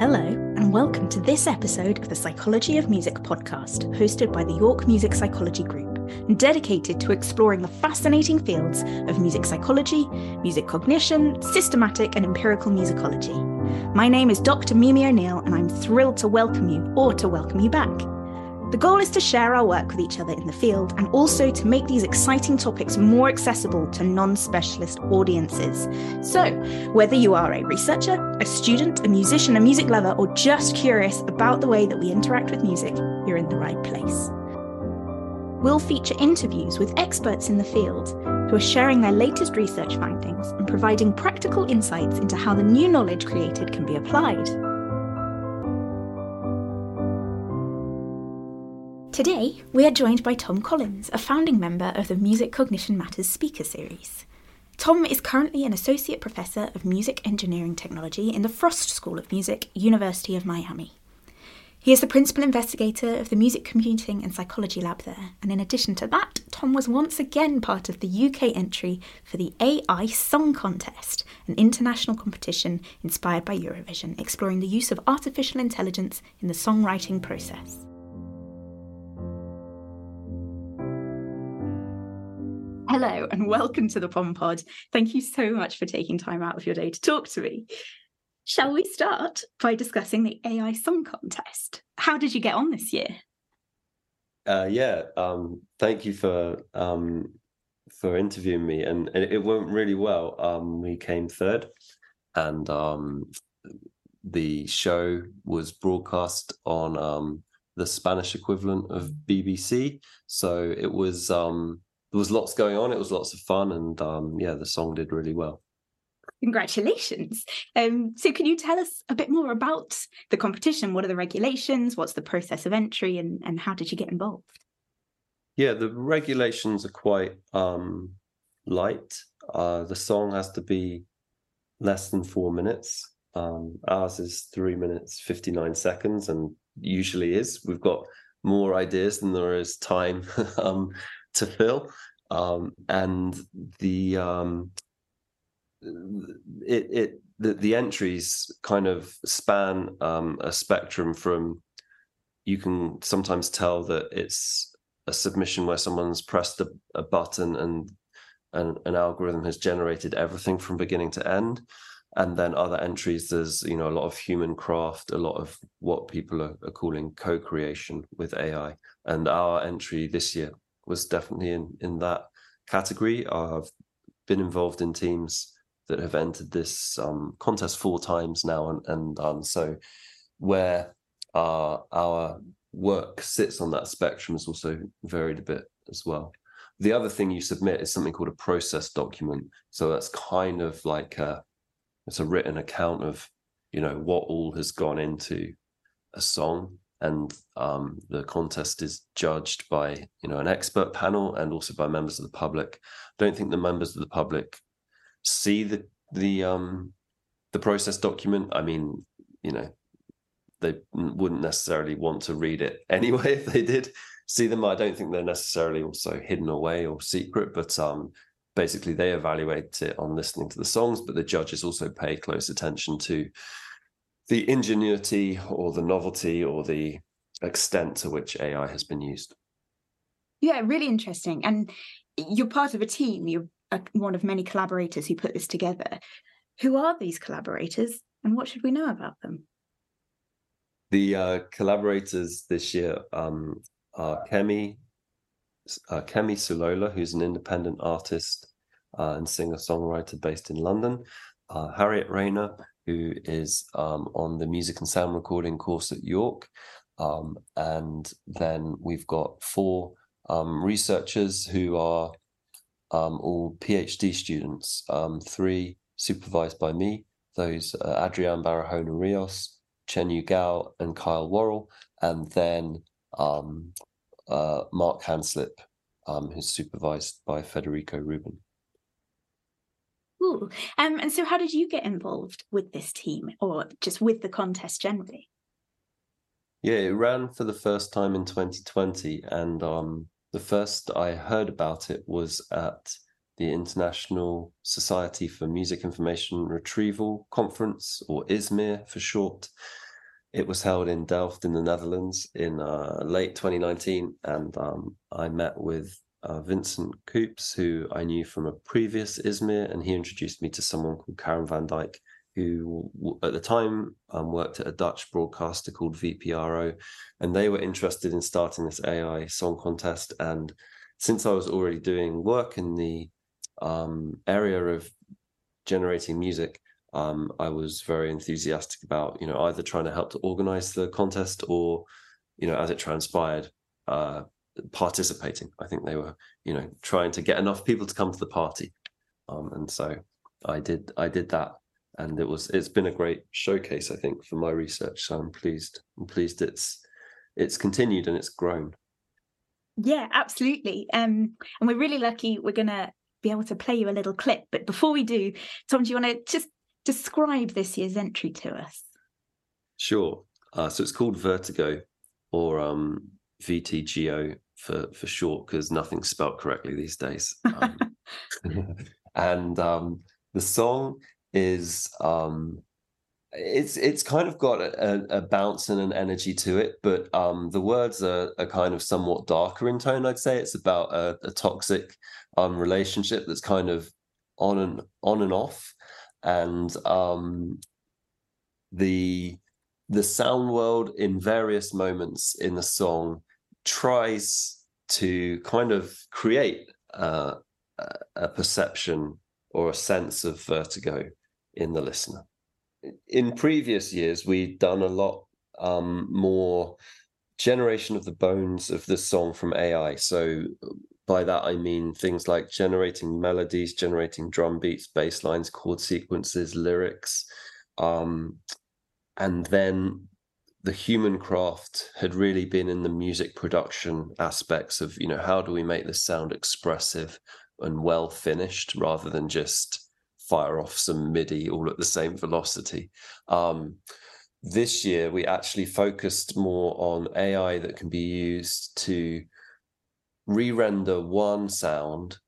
Hello, and welcome to this episode of the Psychology of Music podcast, hosted by the York Music Psychology Group, and dedicated to exploring the fascinating fields of music psychology, music cognition, systematic and empirical musicology. My name is Dr. Mimi O'Neill, and I'm thrilled to welcome you or to welcome you back. The goal is to share our work with each other in the field and also to make these exciting topics more accessible to non specialist audiences. So, whether you are a researcher, a student, a musician, a music lover, or just curious about the way that we interact with music, you're in the right place. We'll feature interviews with experts in the field who are sharing their latest research findings and providing practical insights into how the new knowledge created can be applied. Today, we are joined by Tom Collins, a founding member of the Music Cognition Matters Speaker Series. Tom is currently an Associate Professor of Music Engineering Technology in the Frost School of Music, University of Miami. He is the principal investigator of the Music Computing and Psychology Lab there, and in addition to that, Tom was once again part of the UK entry for the AI Song Contest, an international competition inspired by Eurovision, exploring the use of artificial intelligence in the songwriting process. Hello and welcome to the Pom Pod. Thank you so much for taking time out of your day to talk to me. Shall we start by discussing the AI Song Contest? How did you get on this year? Uh, yeah, um, thank you for um, for interviewing me, and it, it went really well. Um, we came third, and um, the show was broadcast on um, the Spanish equivalent of BBC. So it was um, there was lots going on. It was lots of fun, and um, yeah, the song did really well. Congratulations! Um, so, can you tell us a bit more about the competition? What are the regulations? What's the process of entry, and and how did you get involved? Yeah, the regulations are quite um, light. Uh, the song has to be less than four minutes. Um, ours is three minutes fifty nine seconds, and usually is. We've got more ideas than there is time um, to fill. Um, and the um, it it the, the entries kind of span um, a spectrum from you can sometimes tell that it's a submission where someone's pressed a, a button and, and an algorithm has generated everything from beginning to end. And then other entries there's you know a lot of human craft a lot of what people are, are calling co-creation with ai and our entry this year was definitely in in that category. I've been involved in teams that have entered this um, contest four times now, and, and um, so where uh, our work sits on that spectrum is also varied a bit as well. The other thing you submit is something called a process document. So that's kind of like a it's a written account of you know what all has gone into a song and um, the contest is judged by you know an expert panel and also by members of the public. I don't think the members of the public see the the um, the process document. I mean, you know, they wouldn't necessarily want to read it anyway if they did see them. I don't think they're necessarily also hidden away or secret, but um, basically they evaluate it on listening to the songs. But the judges also pay close attention to the ingenuity or the novelty or the extent to which AI has been used. Yeah, really interesting. And you're part of a team. You're one of many collaborators who put this together. Who are these collaborators and what should we know about them? The uh, collaborators this year um, are Kemi, uh, Kemi Sulola, who's an independent artist uh, and singer songwriter based in London, uh, Harriet Raynor, who is um, on the music and sound recording course at York. Um, and then we've got four um, researchers who are um, all PhD students, um, three supervised by me, those uh, Adrian Barahona Rios, Chen Yu Gao, and Kyle Worrell, and then um, uh, Mark Hanslip, who's supervised by Federico Reuben. Cool. Um, and so, how did you get involved with this team, or just with the contest generally? Yeah, it ran for the first time in 2020, and um, the first I heard about it was at the International Society for Music Information Retrieval Conference, or ISMIR for short. it was held in Delft in the Netherlands in uh, late 2019, and um, I met with uh, Vincent Koops, who I knew from a previous ISMIR, and he introduced me to someone called Karen van Dijk, who at the time um, worked at a Dutch broadcaster called VPRO, and they were interested in starting this AI song contest. And since I was already doing work in the um, area of generating music, um, I was very enthusiastic about, you know, either trying to help to organize the contest or, you know, as it transpired, uh, participating. I think they were, you know, trying to get enough people to come to the party, um, and so I did. I did that, and it was. It's been a great showcase, I think, for my research. So I'm pleased. I'm pleased it's it's continued and it's grown. Yeah, absolutely. Um, and we're really lucky. We're gonna be able to play you a little clip. But before we do, Tom, do you want to just describe this year's entry to us? Sure. Uh, so it's called Vertigo, or um, VTGO for for short, because nothing's spelt correctly these days. Um, and um, the song is um, it's it's kind of got a, a, bounce and an energy to it, but um, the words are, are kind of somewhat darker in tone. I'd say it's about a, a toxic um, relationship that's kind of on and on and off, and um, the the sound world in various moments in the song tries to kind of create uh, a perception or a sense of vertigo in the listener. In previous years, we'd done a lot um, more generation of the bones of the song from AI. So by that I mean things like generating melodies, generating drum beats, bass lines, chord sequences, lyrics, um, and then the human craft had really been in the music production aspects of you know how do we make this sound expressive and well finished rather than just fire off some midi all at the same velocity um, this year we actually focused more on ai that can be used to re-render one sound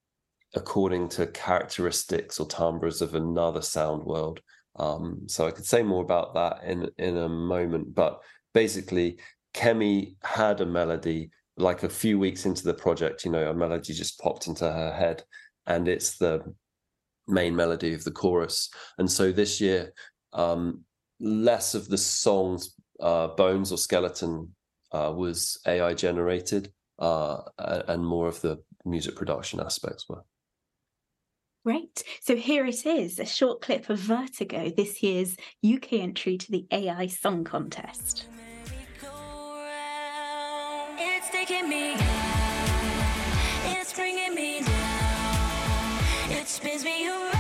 according to characteristics or timbres of another sound world. Um, so I could say more about that in in a moment. But basically, Kemi had a melody like a few weeks into the project. You know, a melody just popped into her head, and it's the main melody of the chorus. And so this year, um, less of the song's uh, bones or skeleton uh, was AI generated, uh, and more of the music production aspects were. Great. So here it is, a short clip of Vertigo, this year's UK entry to the AI Song Contest. It's bringing me down, it spins me around.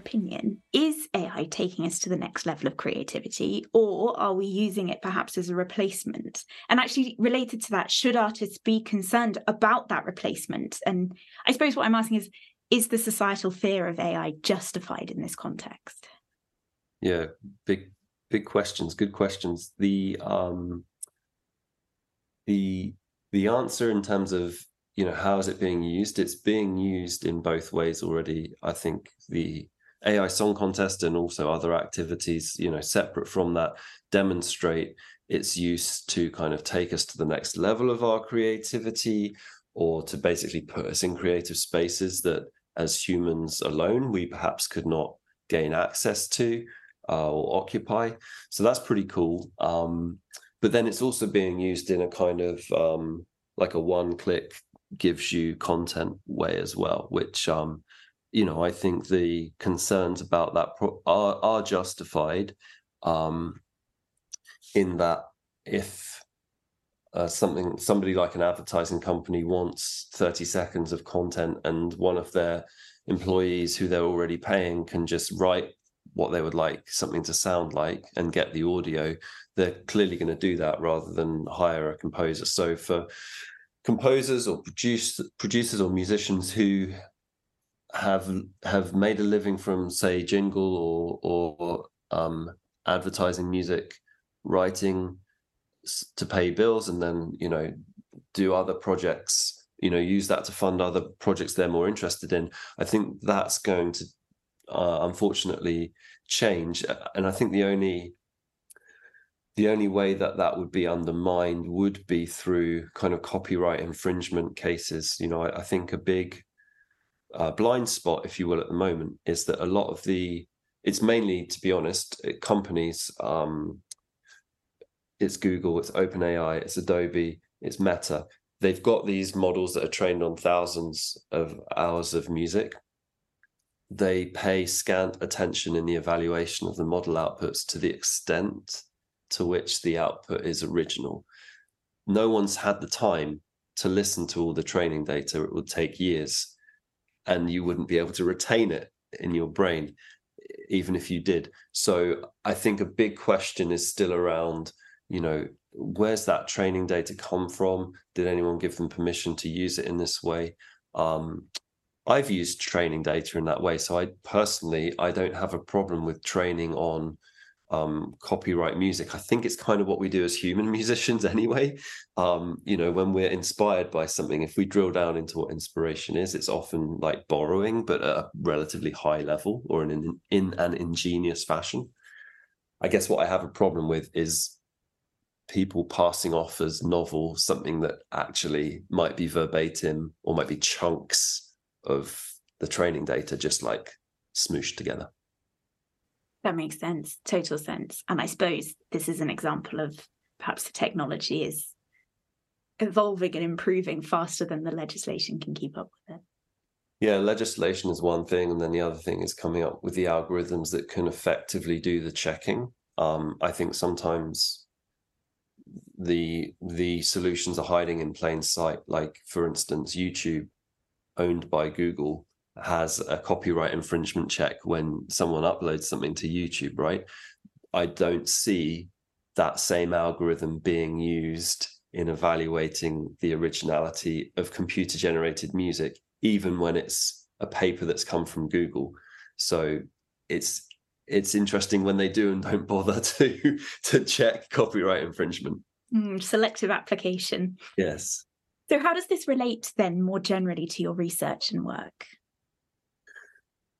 Opinion, is AI taking us to the next level of creativity, or are we using it perhaps as a replacement? And actually, related to that, should artists be concerned about that replacement? And I suppose what I'm asking is is the societal fear of AI justified in this context? Yeah, big, big questions, good questions. The, um, the, the answer in terms of you know how is it being used it's being used in both ways already i think the ai song contest and also other activities you know separate from that demonstrate its use to kind of take us to the next level of our creativity or to basically put us in creative spaces that as humans alone we perhaps could not gain access to uh, or occupy. So that's pretty cool. Um, but then it's also being used in a kind of um, like a one click gives you content way as well, which um, you know, I think the concerns about that pro- are are justified, um, in that if uh, something somebody like an advertising company wants 30 seconds of content and one of their employees who they're already paying can just write what they would like something to sound like and get the audio they're clearly going to do that rather than hire a composer. So for composers or produce, producers or musicians who have have made a living from say jingle or or um, advertising music writing to pay bills and then you know do other projects you know use that to fund other projects they're more interested in. I think that's going to uh, unfortunately change and i think the only the only way that that would be undermined would be through kind of copyright infringement cases. You know i, I think a big uh, blind spot if you will at the moment is that a lot of the it's mainly to be honest companies um it's google it's openai it's adobe it's meta they've got these models that are trained on thousands of hours of music they pay scant attention in the evaluation of the model outputs to the extent to which the output is original. No one's had the time to listen to all the training data. It would take years, and you wouldn't be able to retain it in your brain, even if you did. So I think a big question is still around, you know, where's that training data come from? Did anyone give them permission to use it in this way? Um, I've used training data in that way. So I personally, I don't have a problem with training on um, copyright music. I think it's kind of what we do as human musicians anyway. Um, you know, when we're inspired by something, if we drill down into what inspiration is, it's often like borrowing, but at a relatively high level or in an, in an ingenious fashion. I guess what I have a problem with is people passing off as novel something that actually might be verbatim or might be chunks of the training data just like smooshed together. That makes sense, total sense. And I suppose this is an example of perhaps the technology is evolving and improving faster than the legislation can keep up with it. Yeah, legislation is one thing, and then the other thing is coming up with the algorithms that can effectively do the checking. Um, I think sometimes the the solutions are hiding in plain sight. Like for instance, YouTube, owned by Google, has a copyright infringement check when someone uploads something to YouTube, right? I don't see that same algorithm being used in evaluating the originality of computer generated music, even when it's a paper that's come from Google. So it's it's interesting when they do and don't bother to to check copyright infringement. Mm, selective application. Yes. So how does this relate then more generally to your research and work?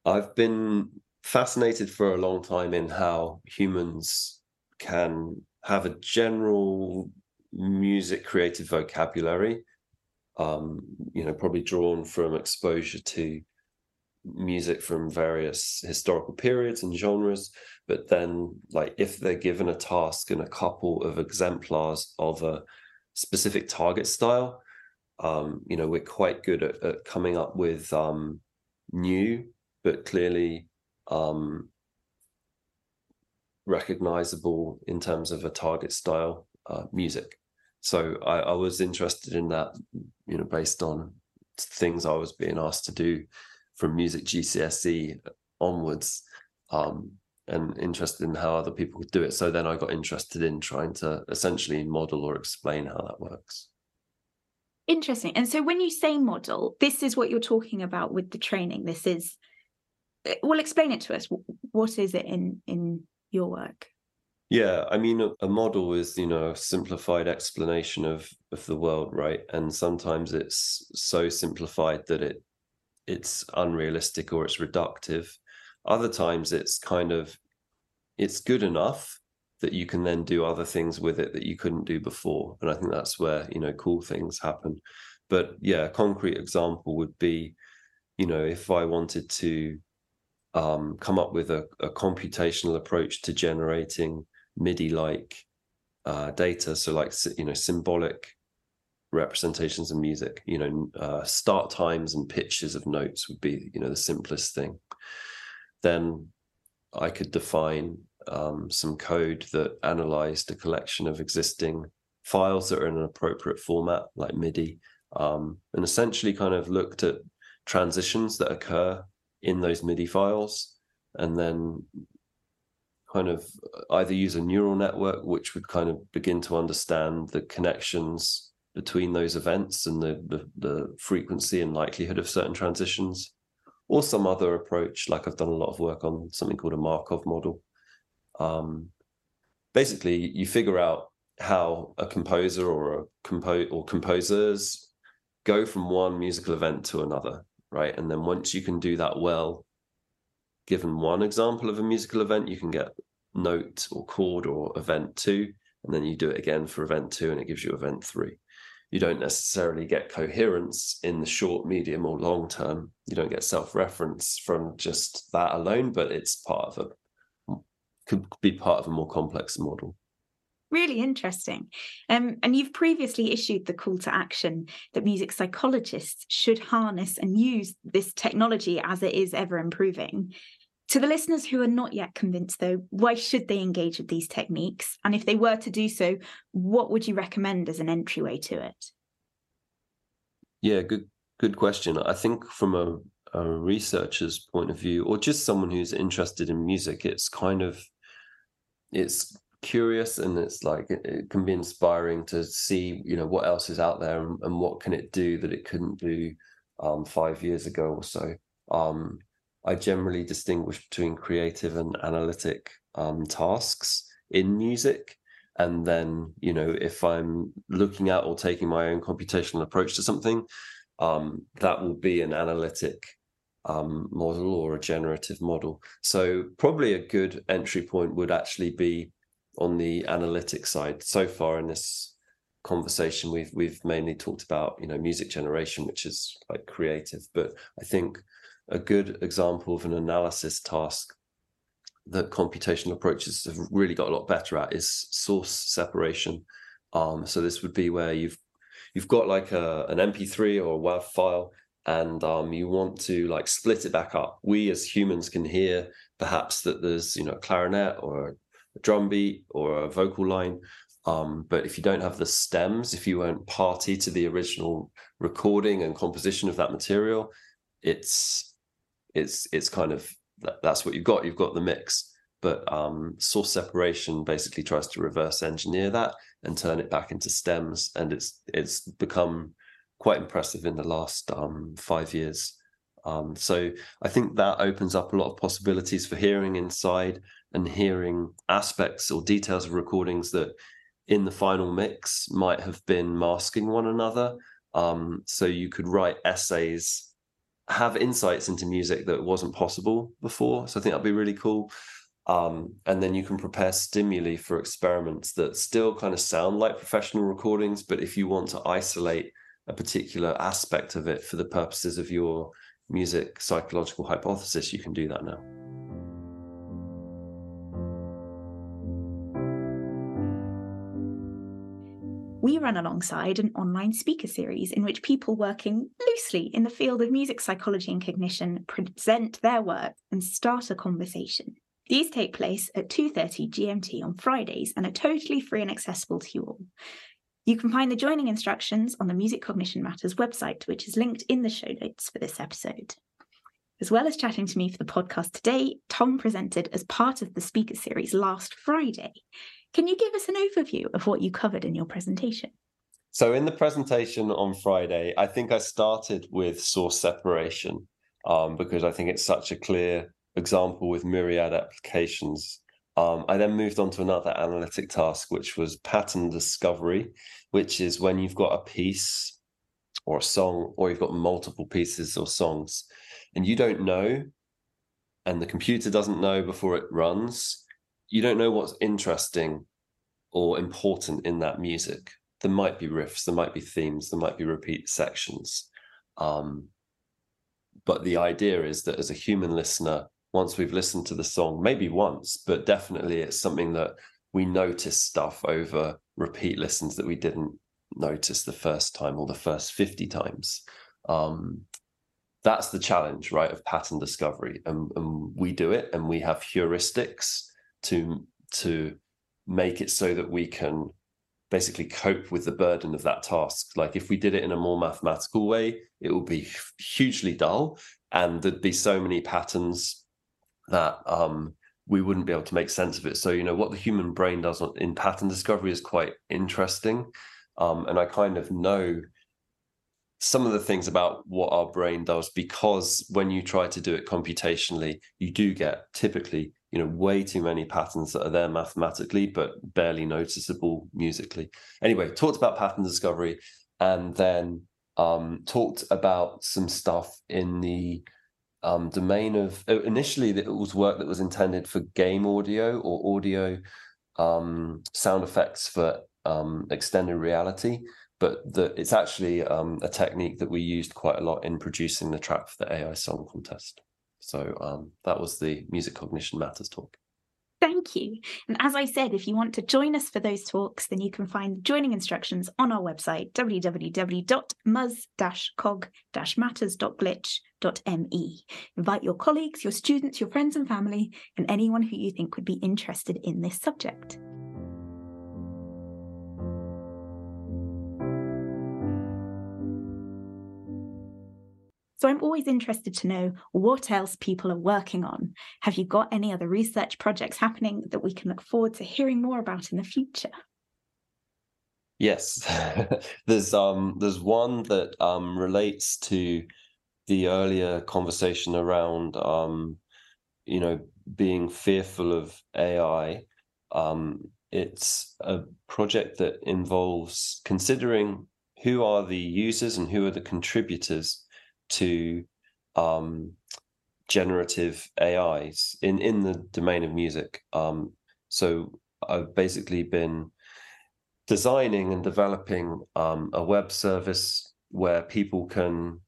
I've been fascinated for a long time in how humans can have a general music creative vocabulary um, you know probably drawn from exposure to music from various historical periods and genres but then like if they're given a task and a couple of exemplars of a specific target style um, you know we're quite good at, at coming up with um, new but clearly um, recognizable in terms of a target style uh, music. So I, I, was interested in that, you know, based on things I was being asked to do from music GCSE onwards, um, and interested in how other people could do it. So then I got interested in trying to essentially model or explain how that works. Interesting. And so when you say model, this is what you're talking about with the training. This is Uh, well explain it to us. What is it in in your work? Yeah i mean a, a, model is you know a simplified explanation of of the world right? And sometimes it's so simplified that it it's unrealistic or it's reductive. Other times it's kind of it's good enough that you can then do other things with it that you couldn't do before. And i think that's where you know cool things happen. But yeah a concrete example would be you know if i wanted to um, come up with a, a, computational approach to generating MIDI like uh, data. So, like, you know, symbolic representations of music. You know, uh, start times and pitches of notes would be you know the simplest thing. Then I could define um, some code that analyzed a collection of existing files that are in an appropriate format, like MIDI, um, and essentially kind of looked at transitions that occur in those MIDI files, and then kind of either use a neural network, which would kind of begin to understand the connections between those events and the, the, the frequency and likelihood of certain transitions, or some other approach. Like I've done a lot of work on something called a Markov model. Um, basically, you figure out how a composer or a compo or composers go from one musical event to another, right? And then once you can do that well, given one example of a musical event, you can get note or chord or event two, and then you do it again for event two, and it gives you event three. You don't necessarily get coherence in the short, medium, or long term. You don't get self reference from just that alone, but it's part of a, could be part of a more complex model really interesting. Um, and you've previously issued the call to action that music psychologists should harness and use this technology as it is ever improving. To the listeners who are not yet convinced, though, why should they engage with these techniques? And if they were to do so, what would you recommend as an entryway to it? Yeah, good good question. I think from a, a researcher's point of view, or just someone who's interested in music, it's kind of it's curious and it's like it, it, can be inspiring to see you know what else is out there and, and what can it do that it couldn't do um, five years ago or so um, I generally distinguish between creative and analytic um, tasks in music. And then, you know, if I'm looking at or taking my own computational approach to something, um, that will be an analytic um, model or a generative model. So, probably a good entry point would actually be on the analytic side. So far in this conversation, we've we've mainly talked about you know music generation, which is like creative, but I think a good example of an analysis task that computational approaches have really got a lot better at is source separation. Um, so this would be where you've you've got like a an MP3 or a WAV file, and um, you want to like split it back up. We as humans can hear perhaps that there's you know a clarinet or a drum beat or a vocal line. Um, but if you don't have the stems, if you weren't party to the original recording and composition of that material, it's it's it's kind of that's what you've got. You've got the mix, but um, source separation basically tries to reverse engineer that and turn it back into stems, and it's it's become quite impressive in the last um, five years. Um, so I think that opens up a lot of possibilities for hearing inside and hearing aspects or details of recordings that in the final mix might have been masking one another. Um, so you could write essays have insights into music that wasn't possible before. So I think that'd be really cool. Um, and then you can prepare stimuli for experiments that still kind of sound like professional recordings, but if you want to isolate a particular aspect of it for the purposes of your music psychological hypothesis, you can do that now. we run alongside an online speaker series in which people working loosely in the field of music psychology and cognition present their work and start a conversation. These take place at 2:30 GMT on Fridays and are totally free and accessible to you all. You can find the joining instructions on the Music Cognition Matters website, which is linked in the show notes for this episode. As well as chatting to me for the podcast today, Tom presented as part of the speaker series last Friday. Can you give us an overview of what you covered in your presentation? So, in the presentation on Friday, I think I started with source separation um, because I think it's such a clear example with myriad applications. Um, I then moved on to another analytic task, which was pattern discovery, which is when you've got a piece or a song, or you've got multiple pieces or songs, and you don't know, and the computer doesn't know before it runs, you don't know what's interesting or important in that music. There might be riffs, there might be themes, there might be repeat sections. Um, but the idea is that as a human listener, once we've listened to the song, maybe once, but definitely it's something that we notice stuff over repeat listens that we didn't notice the first time or the first 50 times. Um, that's the challenge, right, of pattern discovery. And, and we do it and we have heuristics to to make it so that we can basically cope with the burden of that task. Like if we did it in a more mathematical way, it would be hugely dull and there'd be so many patterns that um, we wouldn't be able to make sense of it. So, you know, what the human brain does in pattern discovery is quite interesting. Um, and I kind of know some of the things about what our brain does because when you try to do it computationally, you do get typically, you know, way too many patterns that are there mathematically, but barely noticeable musically. Anyway, talked about pattern discovery and then um, talked about some stuff in the um, domain of uh, initially it was work that was intended for game audio or audio um, sound effects for um, extended reality, but the, it's actually um, a technique that we used quite a lot in producing the track for the AI Song Contest. So um, that was the Music Cognition Matters talk. Thank you. And as I said, if you want to join us for those talks, then you can find joining instructions on our website, www.mus-cog-matters.glitch.me. Invite your colleagues, your students, your friends and family, and anyone who you think would be interested in this subject. So I'm always interested to know what else people are working on. Have you got any other research projects happening that we can look forward to hearing more about in the future? Yes, there's um there's one that um relates to the earlier conversation around um you know being fearful of AI. Um, it's a project that involves considering who are the users and who are the contributors to um, generative AIs in in the domain of music. Um, so I've basically been designing and developing um, a web service where people can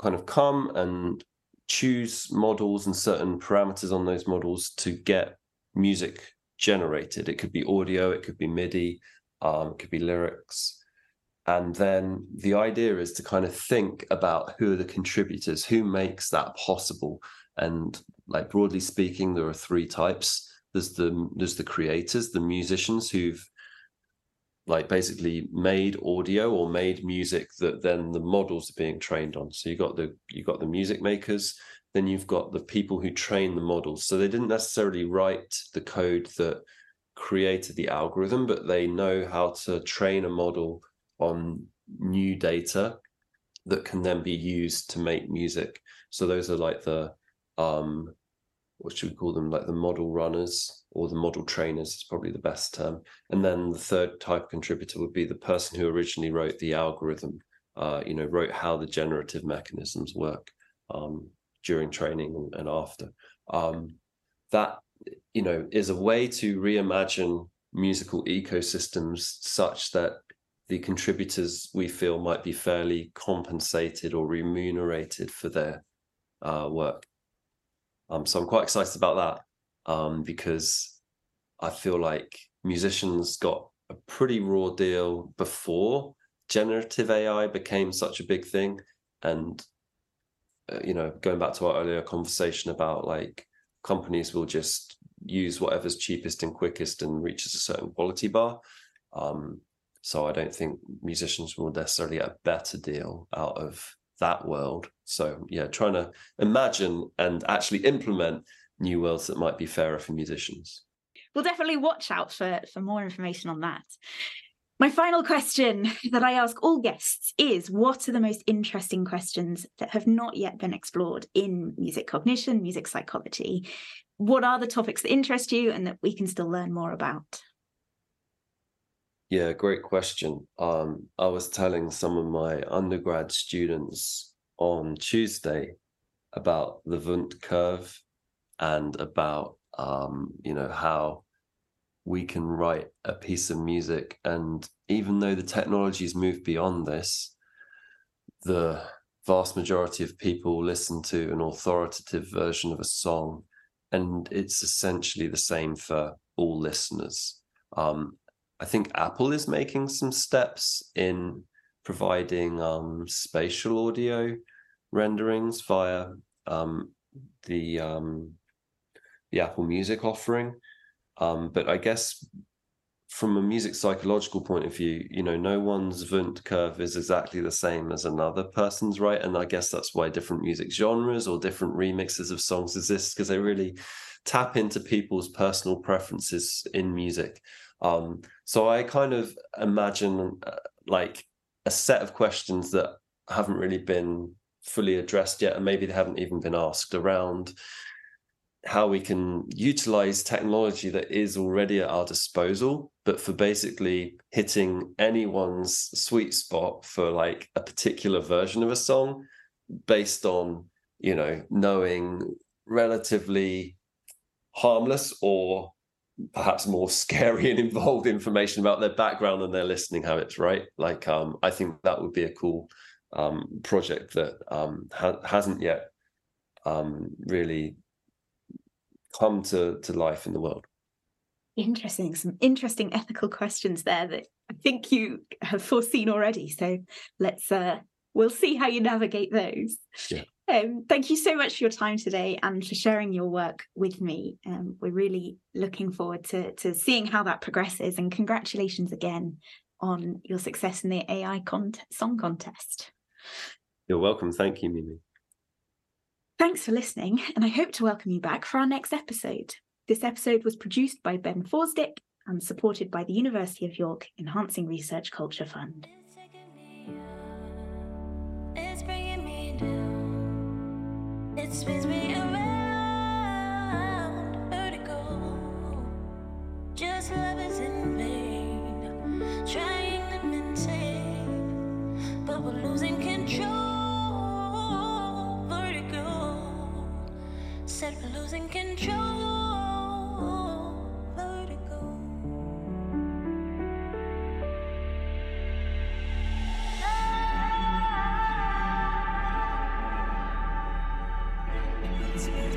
kind of come and choose models and certain parameters on those models to get music generated. It could be audio, it could be MIDI, um, it could be lyrics. And then the idea is to kind of think about who are the contributors, who makes that possible. And like broadly speaking, there are three types. There's the there's the creators, the musicians who've like basically made audio or made music that then the models are being trained on. So you got the you got the music makers, then you've got the people who train the models. So they didn't necessarily write the code that created the algorithm, but they know how to train a model on new data that can then be used to make music. So those are like the um what should we call them? Like the model runners or the model trainers is probably the best term. And then the third type contributor would be the person who originally wrote the algorithm uh, you know wrote how the generative mechanisms work um, during training and, after. Um, that you know is a way to reimagine musical ecosystems such that the contributors we feel might be fairly compensated or remunerated for their uh, work. Um, so I'm quite excited about that um, because I feel like musicians got a pretty raw deal before generative AI became such a big thing. And, uh, you know, going back to our earlier conversation about like companies will just use whatever's cheapest and quickest and reaches a certain quality bar. Um, so I don't think musicians will necessarily get a better deal out of that world. So yeah, trying to imagine and actually implement new worlds that might be fairer for musicians. We'll definitely watch out for, for more information on that. My final question that I ask all guests is what are the most interesting questions that have not yet been explored in music cognition, music psychology? What are the topics that interest you and that we can still learn more about? Yeah, great question. Um, I was telling some of my undergrad students on Tuesday about the Wundt curve and about um, you know how we can write a piece of music and even though the technology has moved beyond this the vast majority of people listen to an authoritative version of a song and it's essentially the same for all listeners um, I think Apple is making some steps in providing um, spatial audio renderings via um, the um, the Apple Music offering. Um, but I guess from a music psychological point of view, you know, no one's Wundt curve is exactly the same as another person's, right? And I guess that's why different music genres or different remixes of songs exist because they really tap into people's personal preferences in music. Um, so I kind of imagine uh, like a set of questions that haven't really been fully addressed yet, and maybe they haven't even been asked around how we can utilize technology that is already at our disposal, but for basically hitting anyone's sweet spot for like a particular version of a song based on, you know, knowing relatively harmless or perhaps more scary and involved information about their background and their listening habits, right? Like, um, I think that would be a cool um, project that um, ha- hasn't yet um, really come to, to life in the world. Interesting. Some interesting ethical questions there that I think you have foreseen already. So let's uh we'll see how you navigate those. Yeah. Um, thank you so much for your time today and for sharing your work with me. Um, we're really looking forward to, to seeing how that progresses. And congratulations again on your success in the AI con- song contest. You're welcome. Thank you, Mimi. Thanks for listening, and I hope to welcome you back for our next episode. This episode was produced by Ben Forsdick and supported by the University of York Enhancing Research Culture Fund. Said we're losing control It's